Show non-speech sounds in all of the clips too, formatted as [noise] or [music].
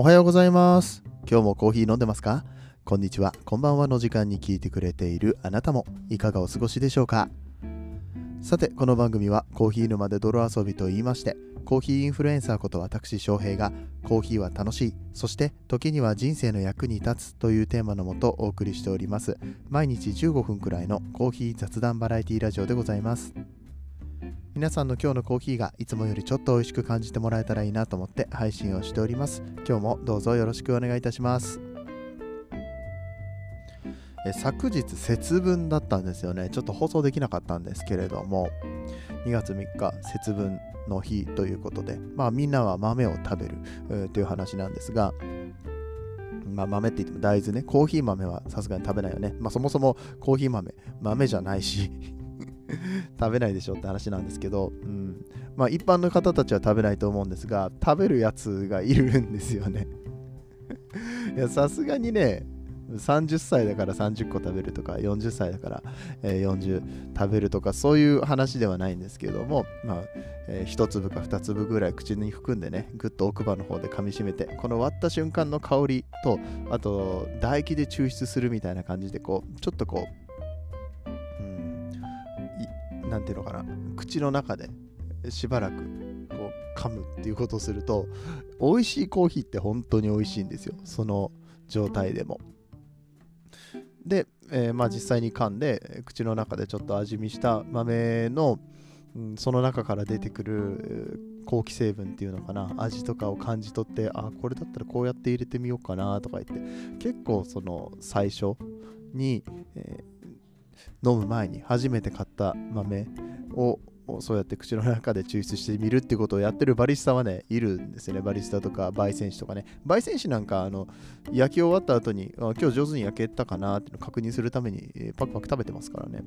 おはようございます。今日もコーヒー飲んでますか？こんにちは、こんばんはの時間に聞いてくれているあなたもいかがお過ごしでしょうか？さて、この番組はコーヒー沼で泥遊びと言いまして、コーヒーインフルエンサーこと私翔平がコーヒーは楽しい、そして時には人生の役に立つというテーマのもとお送りしております。毎日15分くらいのコーヒー雑談バラエティラジオでございます。皆さんの今日のコーヒーがいつもよりちょっと美味しく感じてもらえたらいいなと思って配信をしております。今日もどうぞよろしくお願いいたします。え昨日節分だったんですよね。ちょっと放送できなかったんですけれども、2月3日節分の日ということで、まあみんなは豆を食べる、えーという話なんですが、まあ、豆って言っても大豆ね、コーヒー豆はさすがに食べないよね。まあそもそもコーヒー豆、豆じゃないし、[laughs] 食べないでしょって話なんですけど、うん、まあ一般の方たちは食べないと思うんですが、食べるやつがいるんですよね。[laughs] いや、さすがにね、30歳だから30個食べるとか、40歳だから、え40食べるとか、そういう話ではないんですけども、まあ、え1粒か2粒ぐらい口に含んでね、ぐっと奥歯の方で噛みしめて、この割った瞬間の香りと、あと、唾液で抽出するみたいな感じで、こう、ちょっとこう、いなんていうのかな、口の中でしばらくこう噛むっていうことをすると、美味しいコーヒーって本当に美味しいんですよ、その状態でも。で、えーまあ、実際に噛んで口の中でちょっと味見した豆の、うんその中から出てくるえー香気成分っていうのかな味とかを感じ取ってあこれだったらこうやって入れてみようかなとか言って結構その最初に、えー飲む前に初めて買った豆をそうやって口の中で抽出してみるってことをやってるバリスタはね、いるんですよね。バリスタとか、焙煎士とかね。焙煎士なんか、あの、焼き終わった後に、あ今日上手に焼けたかなっていうのを確認するために、パクパク食べてますからね。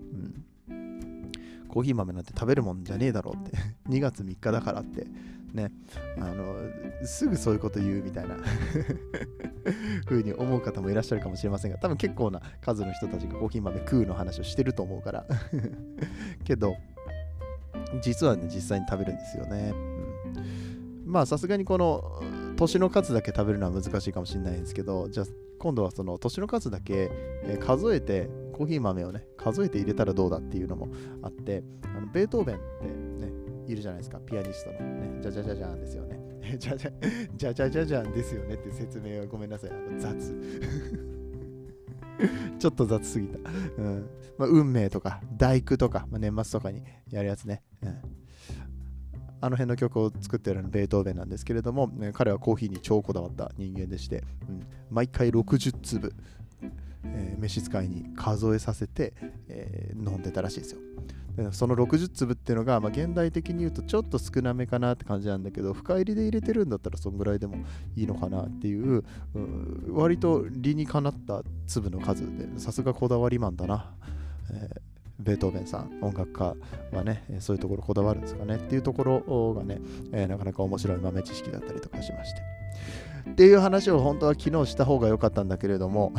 うん。コーヒー豆なんて食べるもんじゃねえだろうって。[laughs] 2月3日だからって。ね。あの、すぐそういうこと言うみたいな [laughs] 風に思う方もいらっしゃるかもしれませんが、多分結構な数の人たちがコーヒー豆食うの話をしてると思うから。[laughs] けど、実はね、実際に食べるんですよね。うん、まあ、さすがにこの年の数だけ食べるのは難しいかもしれないんですけど、じゃあ今度はその年の数だけ、え数えて、コーヒー豆をね、数えて入れたらどうだっていうのもあって、あのベートーベンってね、いるじゃないですか、ピアニストのね、じゃじゃじゃじゃんですよね。じゃじゃじゃじゃじゃじゃんですよねって説明はごめんなさい、あの雑。[laughs] ちょっと雑すぎた。うんまあ、運命とか、大工とか、まあ、年末とかにやるやつね。うんあの辺の曲を作ってるのベートーベンなんですけれども、ね彼はコーヒーに超こだわった人間でして、うん毎回60粒、えー召使いに数えさせて、えー飲んでたらしいですよ。でその60粒っていうのが、まあ、現代的に言うとちょっと少なめかなって感じなんだけど深入りで入れてるんだったらそんぐらいでもいいのかなっていう、割と理にかなった粒の数でさすがこだわりマンだな、えーベートーベンさん音楽家はねそういうところこだわるんですかねっていうところがね、えーなかなか面白い豆知識だったりとかしましてっていう話を本当は昨日した方が良かったんだけれども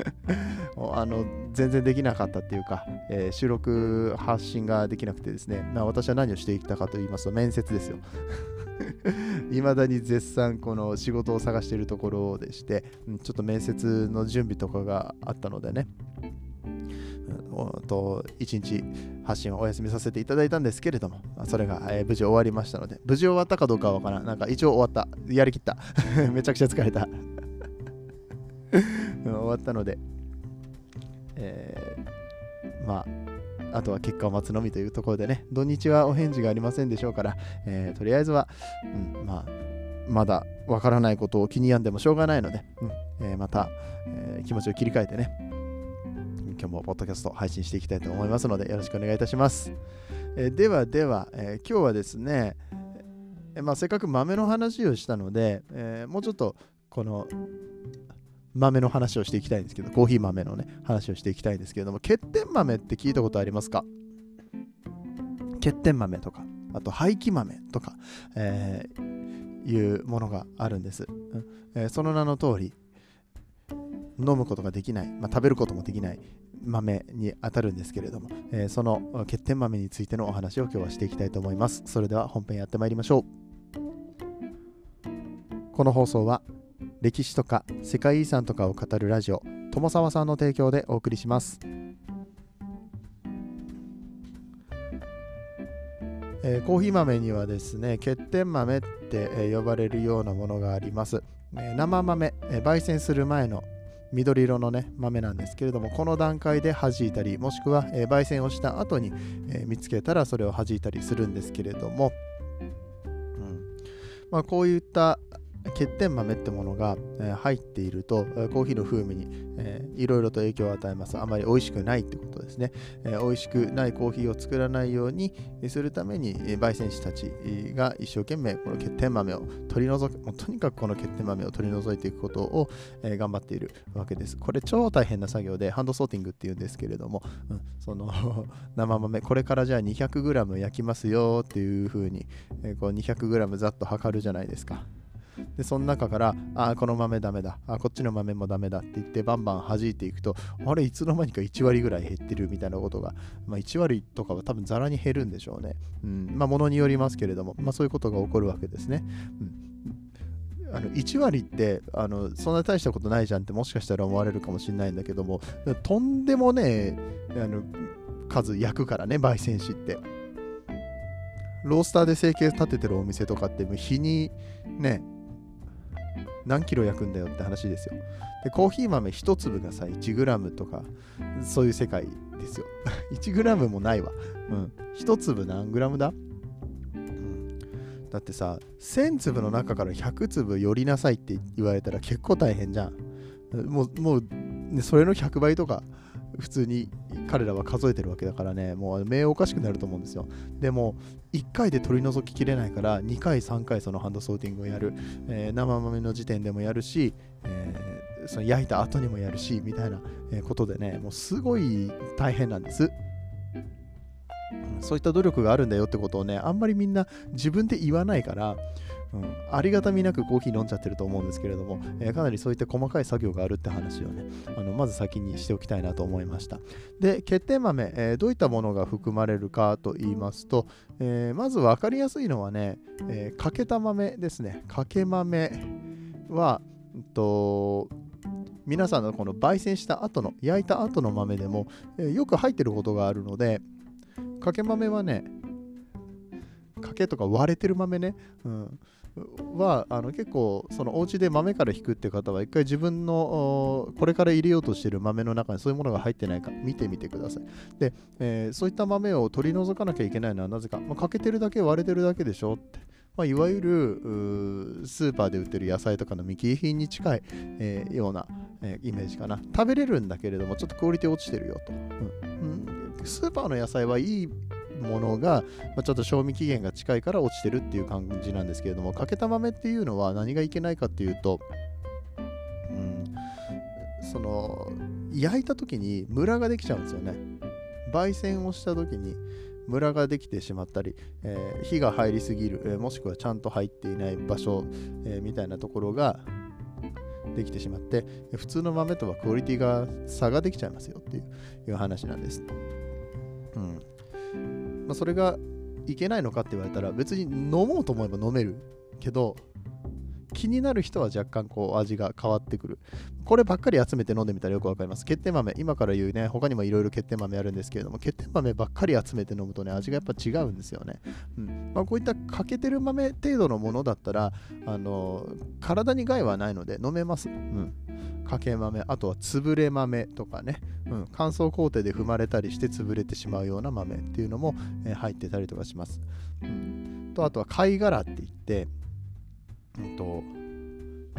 [laughs] あの全然できなかったっていうか、えー収録発信ができなくてですね、まあ、私は何をしていたかと言いますと面接ですよ。[laughs] いまだに絶賛この仕事を探しているところでしてうんちょっと面接の準備とかがあったのでねと一日発信をお休みさせていただいたんですけれども、それが、えー無事終わりましたので、無事終わったかどうかはわからん。なんか一応終わった。やりきった。[laughs] めちゃくちゃ疲れた。[laughs] 終わったので、えーまあ、あとは結果を待つのみというところでね、土日はお返事がありませんでしょうから、えーとりあえずは、うん、まあ、まだわからないことを気に病んでもしょうがないので、うんえーまた、えー気持ちを切り替えてね、今日もポッドキャスト配信していきたいと思いますので、よろしくお願いいたします。えではでは、え今日はですね、えーまあ、せっかく豆の話をしたので、えもうちょっとこの豆の話をしていきたいんですけど、コーヒー豆のね、話をしていきたいんですけれども、欠点豆って聞いたことありますか？欠点豆とか、あと廃棄豆とか、えーいうものがあるんです。うんえーその名の通り、飲むことができない、まあ、食べることもできない豆に当たるんですけれども、えーその欠点豆についてのお話を今日はしていきたいと思います。それでは本編やってまいりましょう。この放送は歴史とか世界遺産とかを語るラジオ友沢さんの提供でお送りします、えーコーヒー豆にはですね欠点豆って、えー呼ばれるようなものがあります、えー生豆、えー焙煎する前の緑色のね豆なんですけれどもこの段階で弾いたりもしくは、えー焙煎をした後に、えー見つけたらそれを弾いたりするんですけれども、うん。まあ、こういった欠点豆ってものが、入っているとコーヒーの風味に、いろいろと影響を与えます。あまり美味しくないってことですね、美味しくないコーヒーを作らないようにするために焙煎師たちが一生懸命この欠点豆を取り除く。もうとにかくこの欠点豆を取り除いていくことを、頑張っているわけです。これ超大変な作業でハンドソーティングっていうんですけれども、うんその [laughs] 生豆。これからじゃあ 200g 焼きますよっていう風に、こう 200g ざっと測るじゃないですか。でその中からあーこの豆ダメだ。あこっちの豆もダメだって言ってバンバン弾いていくとあれいつの間にか1割ぐらい減ってるみたいなことが、まあ、1割とかは多分ザラに減るんでしょうね、うん、まあものによりますけれども、まあ、そういうことが起こるわけですね、うん、あの1割ってあのそんな大したことないじゃんってもしかしたら思われるかもしれないんだけどもとんでもねあの数焼くからね焙煎師って。ロースターで生計立ててるお店とかって日にね何キロ焼くんだよって話ですよ。で、コーヒー豆1粒がさ、1g とか、そういう世界ですよ。[laughs] 1g もないわ。うん。1粒何 g だ、うん、だってさ、1000粒の中から100粒寄りなさいって言われたら結構大変じゃん。もう、もう、ね、それの100倍とか、普通に彼らは数えてるわけだからね、もう目おかしくなると思うんですよ。でも、1回で取り除ききれないから、2回、3回そのハンドソーティングをやる。えー生豆の時点でもやるし、えーその焼いた後にもやるしみたいなことでねもうすごい大変なんです。そういった努力があるんだよってことをねあんまりみんな自分で言わないから、うん、ありがたみなくコーヒー飲んじゃってると思うんですけれども、えーかなりそういった細かい作業があるって話をねあのまず先にしておきたいなと思いました。で欠点豆、えーどういったものが含まれるかと言いますと、えーまず分かりやすいのはね、えーかけた豆ですね。かけ豆は、うんと皆さんのこの焙煎した後の焼いた後の豆でも、えよく入ってることがあるのでかけ豆はねかけとか割れてる豆ね、うん、はあの結構そのお家で豆から引くっていう方は一回自分のこれから入れようとしてる豆の中にそういうものが入ってないか見てみてください。で、えーそういった豆を取り除かなきゃいけないのはなぜか、まあ、かけてるだけ割れてるだけでしょって。まあ、いわゆるスーパーで売ってる野菜とかの見切品に近い、えーような、えーイメージかな。食べれるんだけれどもちょっとクオリティ落ちてるよと、うん。うん。スーパーの野菜はいいものが、まあ、ちょっと賞味期限が近いから落ちてるっていう感じなんですけれどもかけた豆っていうのは何がいけないかっていうと、うん、その焼いた時にムラができちゃうんですよね焙煎をした時にムラができてしまったり、えー火が入りすぎる、えーもしくはちゃんと入っていない場所、えーみたいなところができてしまって普通の豆とはクオリティが差ができちゃいますよっていう話なんです。うんまあ、それがいけないのかって言われたら別に飲もうと思えば飲めるけど気になる人は若干こう味が変わってくる。こればっかり集めて飲んでみたらよくわかります。欠点豆、今から言うね、他にもいろいろ欠点豆あるんですけれども、欠点豆ばっかり集めて飲むとね、味がやっぱ違うんですよね。うんまあ、こういった欠けてる豆程度のものだったら、あの体に害はないので飲めます。うんかけ豆、あとは潰れ豆とかね、うん、乾燥工程で踏まれたりして潰れてしまうような豆っていうのも、えー入ってたりとかします。うん、と、あとは貝殻って言って、うんと、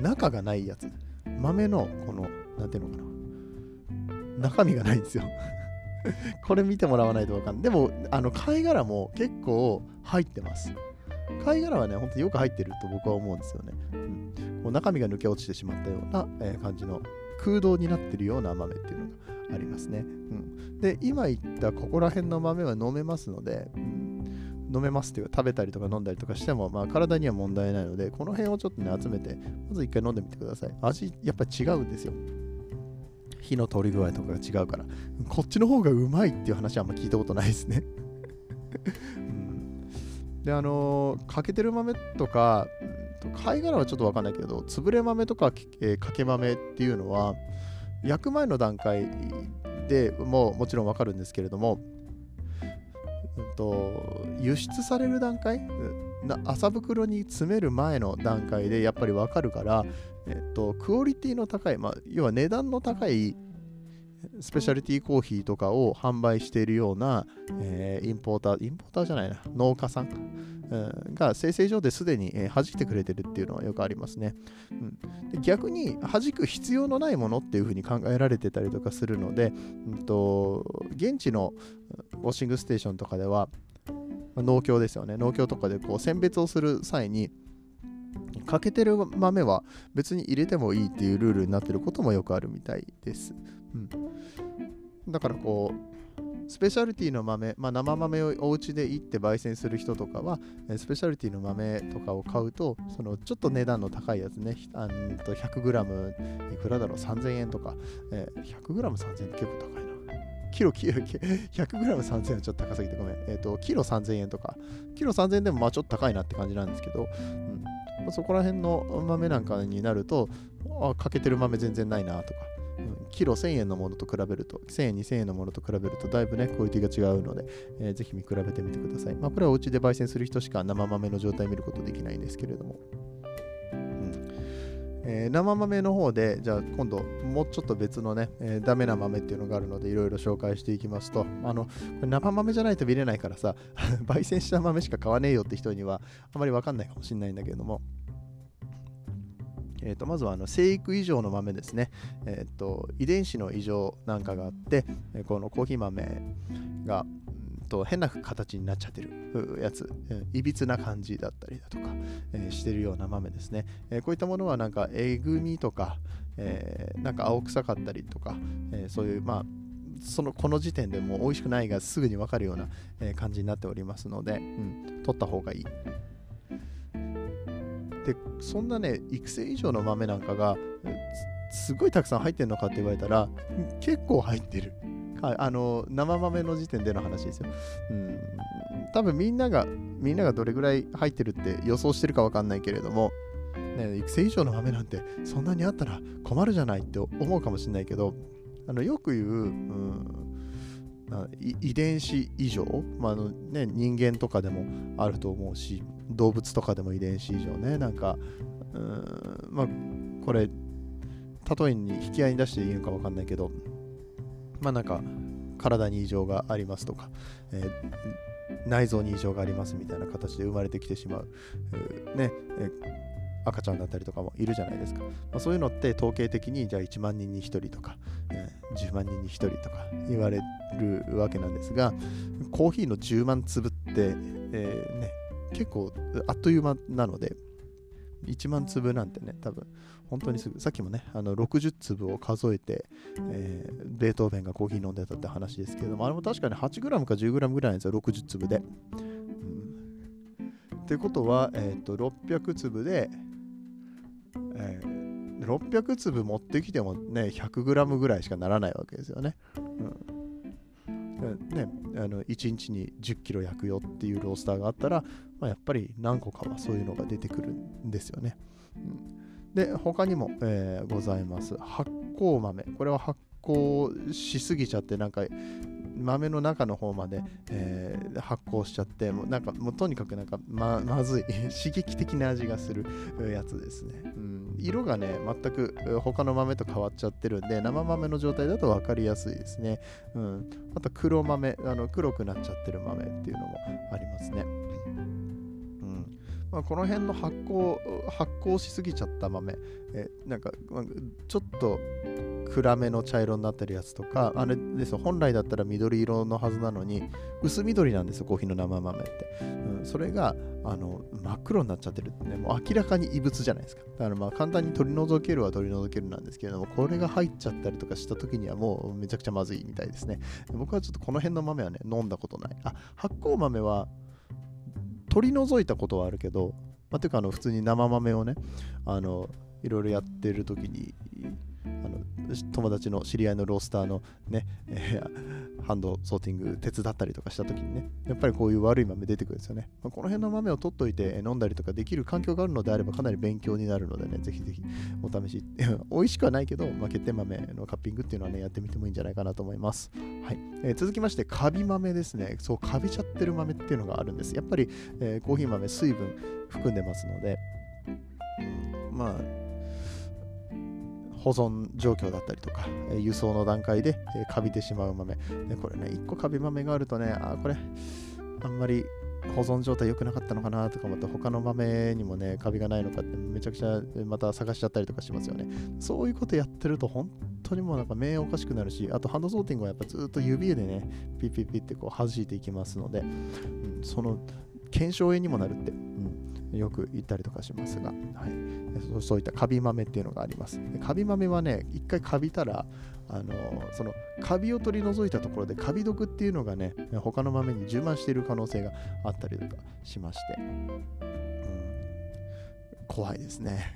中がないやつ。豆のこの、なんていうのかな。中身がないんですよ。[laughs] これ見てもらわないとわかんない。でも、あの貝殻も結構入ってます。貝殻はね、ほんとよく入ってると僕は思うんですよね。うん、こう中身が抜け落ちてしまったような、えー感じの空洞になってるような豆っていうのがありますね。うん、で、今言ったここら辺の豆は飲めますので、うん飲めますっていうか食べたりとか飲んだりとかしても、まあ、体には問題ないので、この辺をちょっとね、集めて、まず一回飲んでみてください。味、やっぱ違うんですよ。火の通り具合とかが違うから。こっちの方がうまいっていう話はあんま聞いたことないですね。うんで、あのー欠けてる豆とか、貝殻はちょっとわかんないけど潰れ豆とか、えー、かけ豆っていうのは焼く前の段階でももちろんわかるんですけれども、うんと、輸出される段階？麻袋に詰める前の段階でやっぱりわかるから、えっと、クオリティの高い、まあ、要は値段の高いスペシャリティコーヒーとかを販売しているような、えー、インポーター、インポーターじゃないな、農家さん、うん、が生成上ですでに、えー、弾いてくれてるっていうのはよくありますね、うん、で。逆に弾く必要のないものっていうふうに考えられてたりとかするので、うんと、現地のウォッシングステーションとかでは、農協ですよね、農協とかでこう選別をする際に、欠けてる豆は別に入れてもいいっていうルールになってることもよくあるみたいです。うん、だからこうスペシャルティの豆、まあ、生豆をお家で行って焙煎する人とかは、スペシャルティの豆とかを買うと、そのちょっと値段の高いやつね、100g いくらだろう、3000円とか、えー、100g3000 円って結構高いな。キロ、100g3000 円はちょっと高すぎてごめん。えっ、ー、と、キロ3000円とか、キロ3000円でもまあちょっと高いなって感じなんですけど、うん、そこら辺の豆なんかになると、あ、欠けてる豆全然ないなとか、キロ1000円のものと比べると、1000円、2000円のものと比べると、だいぶね、クオリティが違うので、えー、ぜひ見比べてみてください。まあ、これはお家で焙煎する人しか生豆の状態見ることできないんですけれども。えー、生豆の方で、じゃあ今度もうちょっと別のね、えー、ダメな豆っていうのがあるので、いろいろ紹介していきますと、あの、これ生豆じゃないと見れないからさ、[laughs] 焙煎した豆しか買わねえよって人にはあまりわかんないかもしれないんだけれども、えー、とまずはあの生育異常の豆ですね、えーと、遺伝子の異常なんかがあって、このコーヒー豆が、と変な形になっちゃってる。やつ、いびつな感じだったりだとか、えー、してるような豆ですね、えー、こういったものはなんかえぐみとか、えー、なんか青臭かったりとか、えそういうまあそのこの時点でもう美味しくないがすぐに分かるような、え感じになっておりますので、うん、取った方がいい。でそんなね育成以上の豆なんかがすごいたくさん入ってるのかって言われたら結構入ってる。はいあの生豆の時点での話ですよ、うん、多分みんながみんながどれぐらい入ってるって予想してるか分かんないけれども、ね、育成以上の豆なんてそんなにあったら困るじゃないって思うかもしれないけどあのよく言う、うん遺伝子異常、まあのね、人間とかでもあると思うし動物とかでも遺伝子異常ねなんかうんまあこれ例えに引き合いに出していいのか分かんないけどまあなんか体に異常がありますとか、えー、内臓に異常がありますみたいな形で生まれてきてしまう、ね、えー赤ちゃんだったりとかもいるじゃないですか。まあ、そういうのって統計的にじゃあ1万人に1人とか、えー、10万人に1人とか言われるわけなんですが、コーヒーの10万粒って、えー、ね、結構あっという間なので、1万粒なんてね、多分本当にすぐ、さっきもね、あの60粒を数えて、えー、ベートーベンがコーヒー飲んでたって話ですけれども、あれも確かに 8g か 10g ぐらいなんですよ、60粒で。うん、ってことは、えーと、と600粒で、えー、600粒持ってきてもね 100g ぐらいしかならないわけですよね。うん、ねあの1日に 10kg 焼くよっていうロースターがあったら、まあ、やっぱり何個かはそういうのが出てくるんですよね。うん、で他にも、えー、ございます。発酵豆。これは発酵しすぎちゃってなんか豆の中の方まで、えー、発酵しちゃってもうなんかもうとにかくなんかままずい [laughs] 刺激的な味がするやつですね、うん、色がね全く他の豆と変わっちゃってるんで生豆の状態だと分かりやすいですね、うん、あと黒豆あの黒くなっちゃってる豆っていうのもありますね。まあ、この辺の発酵発酵しすぎちゃった豆えなんか、ちょっと暗めの茶色になってるやつとか、あれです、本来だったら緑色のはずなのに、薄緑なんですよ、コーヒーの生豆って。うん、それがあの真っ黒になっちゃってるってね、もう明らかに異物じゃないですか。だからまあ簡単に取り除けるは取り除けるなんですけれども、これが入っちゃったりとかした時にはもうめちゃくちゃまずいみたいですね。僕はちょっとこの辺の豆はね、飲んだことない。あ、発酵豆は取り除いたことはあるけど、まあ、ていうかあの普通に生豆をね、あのいろいろやってる時にあの友達の知り合いのロースターのね、えー、ハンドソーティング手伝ったりとかした時にねやっぱりこういう悪い豆出てくるんですよね、まあ、この辺の豆を取っといて飲んだりとかできる環境があるのであればかなり勉強になるのでねぜひぜひお試し [laughs] 美味しくはないけど、まあ、欠点豆のカッピングっていうのはねやってみてもいいんじゃないかなと思います。はい、えー、続きましてカビ豆ですね。そうカビちゃってる豆っていうのがあるんです。やっぱり、えー、コーヒー豆水分含んでますのでまあ保存状況だったりとか、え輸送の段階で、えカビてしまう豆。でこれね、1個カビ豆があるとね、あ、これ、あんまり保存状態良くなかったのかなとか思って他の豆にもねカビがないのかってめちゃくちゃまた探しちゃったりとかしますよねそういうことやってると本当にもうなんか目おかしくなるしあとハンドソーティングはやっぱずっと指でねピッピッピッってこう弾いていきますので、うん、その検証炎にもなるって、よく言ったりとかしますが、はい、そういったカビ豆っていうのがあります。カビ豆はね、一回カビたら、あのそのカビを取り除いたところでカビ毒っていうのがね、他の豆に充満している可能性があったりとかしまして、うん、怖いですね。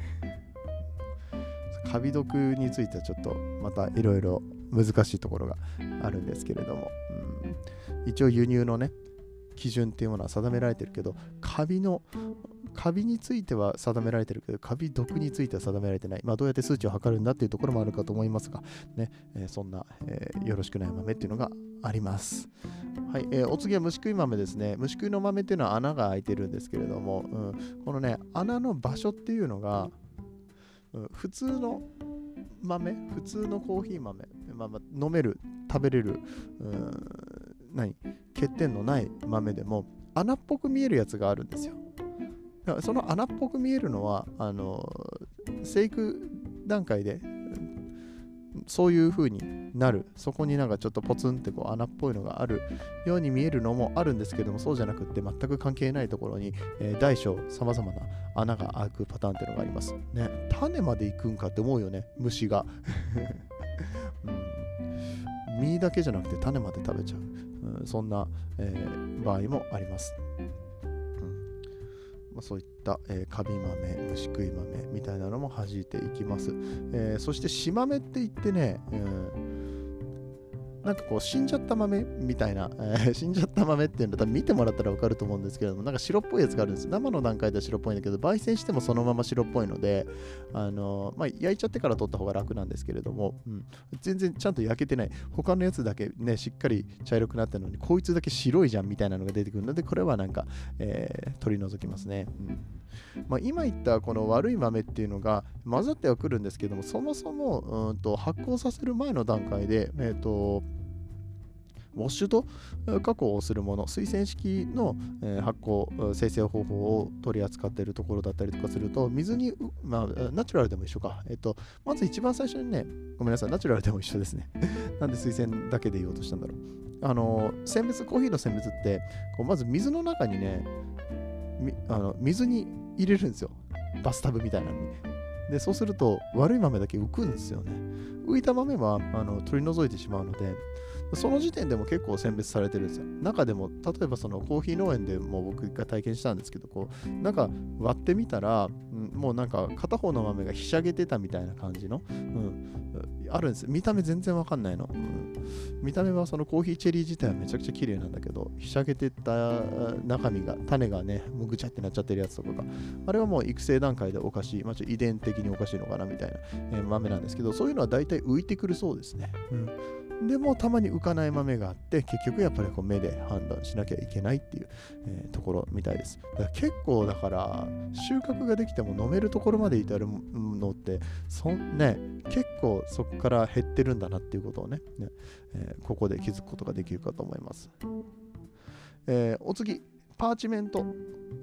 [laughs] カビ毒についてはちょっとまたいろいろ難しいところがあるんですけれども、うん、一応輸入のね基準っていうものは定められてるけどカビのカビについては定められてるけど、カビ毒については定められてない。まあ、どうやって数値を測るんだっていうところもあるかと思いますが、ね、えー、そんな、えー、よろしくない豆っていうのがあります。はい、えー、お次は虫食い豆ですね。虫食いの豆っていうのは穴が開いてるんですけれども、うん、このね、穴の場所っていうのが、うん、普通の豆、普通のコーヒー豆、まあ、まあ、飲める、食べれる、うん、何欠点のない豆でも穴っぽく見えるやつがあるんですよ。その穴っぽく見えるのはあの生育段階でそういう風になる。そこになんかちょっとポツンってこう穴っぽいのがあるように見えるのもあるんですけどもそうじゃなくって全く関係ないところに、えー、大小さまざまな穴が開くパターンっていうのがあります。ね。種まで行くんかって思うよね。虫が、[laughs] うん、実だけじゃなくて種まで食べちゃう、そんな、えー、場合もありますうんまあ、そういった、えー、カビ豆、虫食い豆みたいなのも弾いていきます。えー、そしてし豆って言ってね、えーなんかこう死んじゃった豆みたいな、えー、死んじゃった豆っていうの多分見てもらったら分かると思うんですけれども、なんか白っぽいやつがあるんです。生の段階では白っぽいんだけど、焙煎してもそのまま白っぽいので、あのー、まあ、焼いちゃってから取った方が楽なんですけれども、うん、全然ちゃんと焼けてない。他のやつだけね、しっかり茶色くなったのに、こいつだけ白いじゃんみたいなのが出てくるので、これはなんか、えー、取り除きますね。うんまあ、今言ったこの悪い豆っていうのが混ざってはくるんですけども、そもそもうんと発酵させる前の段階で、えっ、ー、と、ウォッシュと加工をするもの、水洗式の発酵、生成方法を取り扱っているところだったりとかすると、水に、まあ、ナチュラルでも一緒か。えっと、まず一番最初にね、ごめんなさい、ナチュラルでも一緒ですね。[laughs] なんで水洗だけで言おうとしたんだろう。あの、選別、コーヒーの選別って、こうまず水の中にね、あの水に入れるんですよ。バスタブみたいなのに。で、そうすると悪い豆だけ浮くんですよね。浮いた豆はあの取り除いてしまうので、その時点でも結構選別されてるんですよ。中でも、例えばそのコーヒー農園でも僕が体験したんですけど、こう、なんか割ってみたら、もうなんか片方の豆がひしゃげてたみたいな感じの、うん、あるんです。見た目全然わかんないの、うん。見た目はそのコーヒーチェリー自体はめちゃくちゃ綺麗なんだけど、ひしゃげてた中身が、種がね、もうぐちゃってなっちゃってるやつとかが、あれはもう育成段階でおかしい、まあ、ちょっと遺伝的におかしいのかなみたいな、えー、豆なんですけど、そういうのは大体浮いてくるそうですね。うんでもたまに浮かない豆があって結局やっぱりこう目で判断しなきゃいけないっていう、えー、ところみたいです。だから結構だから収穫ができても飲めるところまで至るのってそんね結構そこから減ってるんだなっていうことをねね、えー、ここで気づくことができるかと思います。えー、お次パーチメント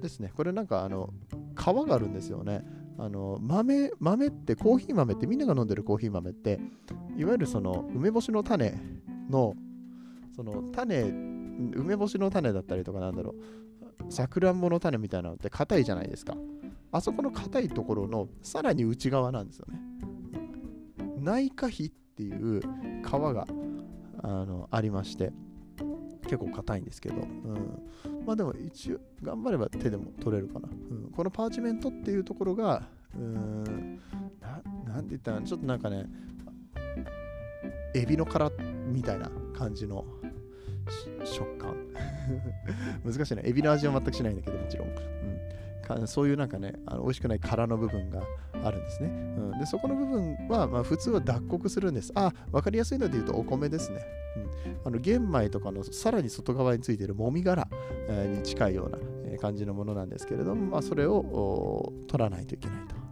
ですね。これなんかあの皮があるんですよね。あの豆豆ってコーヒー豆ってみんなが飲んでるコーヒー豆っていわゆるその梅干しの種のその種梅干しの種だったりとかなんだろうさくらんぼの種みたいなのって硬いじゃないですか。あそこの硬いところのさらに内側なんですよね。内科皮っていう皮があのありまして。結構硬いんですけど、うん、まあでも一応頑張れば手でも取れるかな、うん、このパーチメントっていうところがうんなんて言ったらちょっとなんかねエビの殻みたいな感じの食感。[laughs] 難しいねエビの味は全くしないんだけどもちろん、うん、そういうなんかねあの美味しくない殻の部分があるんですね、うん、でそこの部分は、まあ、普通は脱穀するんです。あ分かりやすいので言うとお米ですね、うん、あの玄米とかのさらに外側についているもみ殻、えー、に近いような感じのものなんですけれども、まあ、それを取らないといけないと。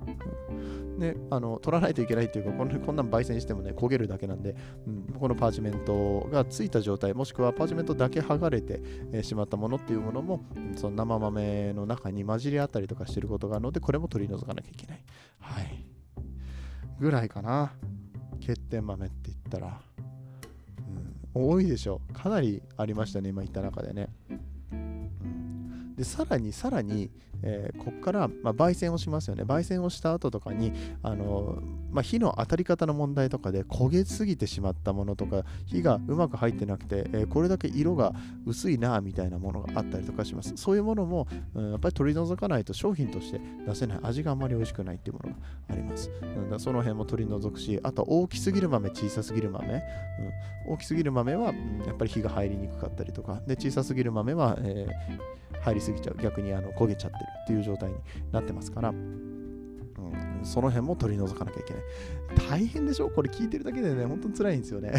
ね、あの取らないといけないっていうかこんこんなん焙煎してもね焦げるだけなんで、うん、このパーチメントがついた状態もしくはパーチメントだけ剥がれて、え、しまったものっていうものも、うん、その生豆の中に混じり合ったりとかしてることがあるのでこれも取り除かなきゃいけない。はい。ぐらいかな。欠点豆って言ったら、うん、多いでしょう。かなりありましたね今言った中でね。でさらにさらに、えー、ここから、まあ、焙煎をしますよね。焙煎をした後とかにあの、まあ、火の当たり方の問題とかで焦げすぎてしまったものとか火がうまく入ってなくて、えー、これだけ色が薄いなみたいなものがあったりとかします。そういうものも、うん、やっぱり取り除かないと商品として出せない味があんまり美味しくないっていうものがあります。だその辺も取り除くしあと大きすぎる豆小さすぎる豆、うん、大きすぎる豆は、うん、やっぱり火が入りにくかったりとか。で小さすぎる豆は、えー、入りすぎちゃう。逆にあの焦げちゃってる。っていう状態になってますから、うん、その辺も取り除かなきゃいけない大変でしょ？これ聞いてるだけでね本当に辛いんですよね、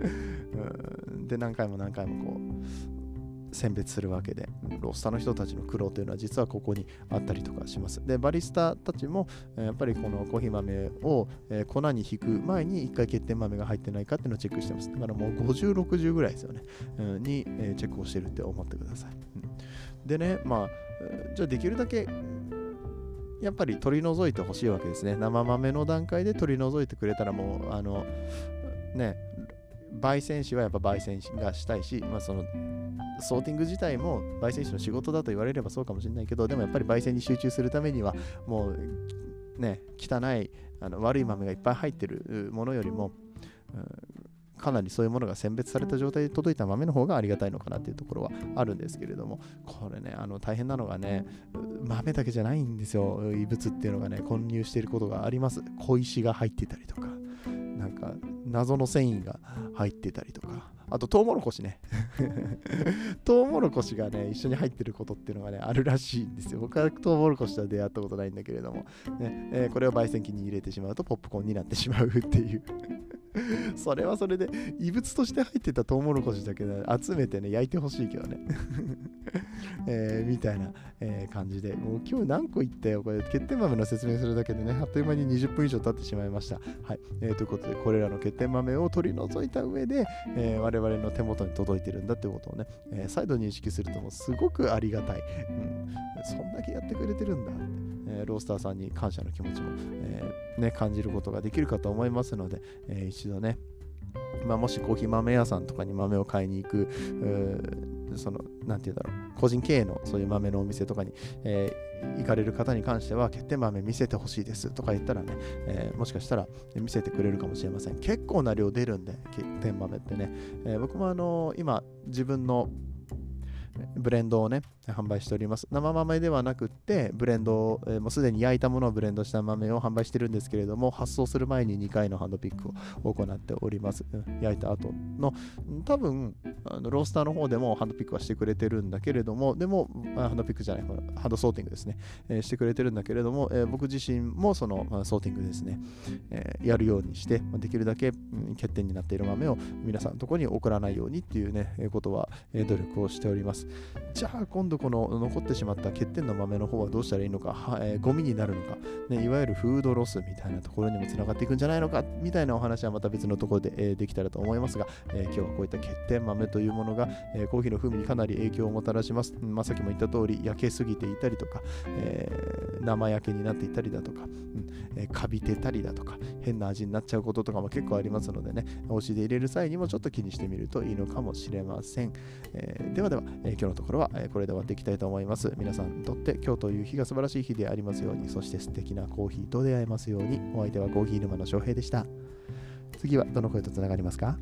[laughs] で何回も何回もこう選別するわけで、ロスタの人たちの苦労というのは実はここにあったりとかします。で、バリスタたちも、やっぱりこのコーヒー豆を、粉に引く前に1回欠点豆が入ってないかっていうのをチェックしてます。だからもう50、60ぐらいですよね。に、チェックをしてるって思ってください。でね、まあ、じゃあできるだけやっぱり取り除いてほしいわけですね。生豆の段階で取り除いてくれたらもう、あの、ね、焙煎士はやっぱ焙煎がしたいし、まあ、そのソーティング自体も焙煎士の仕事だと言われればそうかもしれないけどでもやっぱり焙煎に集中するためにはもうね汚いあの悪い豆がいっぱい入ってるものよりも、うん、かなりそういうものが選別された状態で届いた豆の方がありがたいのかなっていうところはあるんですけれどもこれねあの大変なのがね豆だけじゃないんですよ。異物っていうのがね混入していることがあります。小石が入ってたりとかなんか謎の繊維が入ってたりとか。あとトウモロコシね。[laughs] トウモロコシがね一緒に入ってることっていうのがねあるらしいんですよ。僕はトウモロコシとは出会ったことないんだけれども、ねえー、これを焙煎機に入れてしまうとポップコーンになってしまうっていう [laughs] それはそれで異物として入ってたトウモロコシだけで集めてね焼いてほしいけどね。[laughs] えー、みたいな、えー、感じで。もう今日何個言ったよこれ。欠点豆の説明するだけでねあっという間に20分以上経ってしまいました。はい、えー、ということでこれらの欠点豆を取り除いた上で、えー、我々の手元に届いてるんだってことをね、えー、再度認識するともうすごくありがたい、うん、そんだけやってくれてるんだって、え、ロースターさんに感謝の気持ちも、えね、感じることができるかと思いますので、えー、一度ねまあ、もしコーヒー豆屋さんとかに豆を買いに行く、その、なんて言うんだろう、個人経営のそういう豆のお店とかに、えー、行かれる方に関しては、欠点豆見せてほしいですとか言ったらね、えー、もしかしたら見せてくれるかもしれません。結構な量出るんで、欠点豆ってね。えー、僕もあの今、自分のブレンドをね、販売しております。生豆ではなくって、ブレンド、え、もうすでに焼いたものをブレンドした豆を販売してるんですけれども、発送する前に2回のハンドピックを行っております。焼いた後の、多分あのロースターの方でもハンドピックはしてくれてるんだけれども、でも、ハンドピックじゃない、ハンドソーティングですね、え、してくれてるんだけれども、え、僕自身もその、ソーティングですね、えやるようにして、できるだけ、欠点になっている豆を皆さんのところに送らないようにっていうね、ことは、え努力をしております。じゃあ今度この残ってしまった欠点の豆の方はどうしたらいいのか、はえー、ゴミになるのか、ね、いわゆるフードロスみたいなところにもつながっていくんじゃないのかみたいなお話はまた別のところで、えー、できたらと思いますが、えー、今日はこういった欠点豆というものが、えコーヒーの風味にかなり影響をもたらします。まあ、さっきも言った通り焼けすぎていたりとか、え生焼けになっていたりだとか、うんえカビてたりだとか変な味になっちゃうこととかも結構ありますのでねお家で入れる際にもちょっと気にしてみるといいのかもしれません。えーではでは、え今日のところは、えこれで終わっていきたいと思います。皆さんにとって今日という日が素晴らしい日でありますように、そして素敵なコーヒーと出会えますように、お相手はコーヒー沼の翔平でした。次はどの声とつながりますか？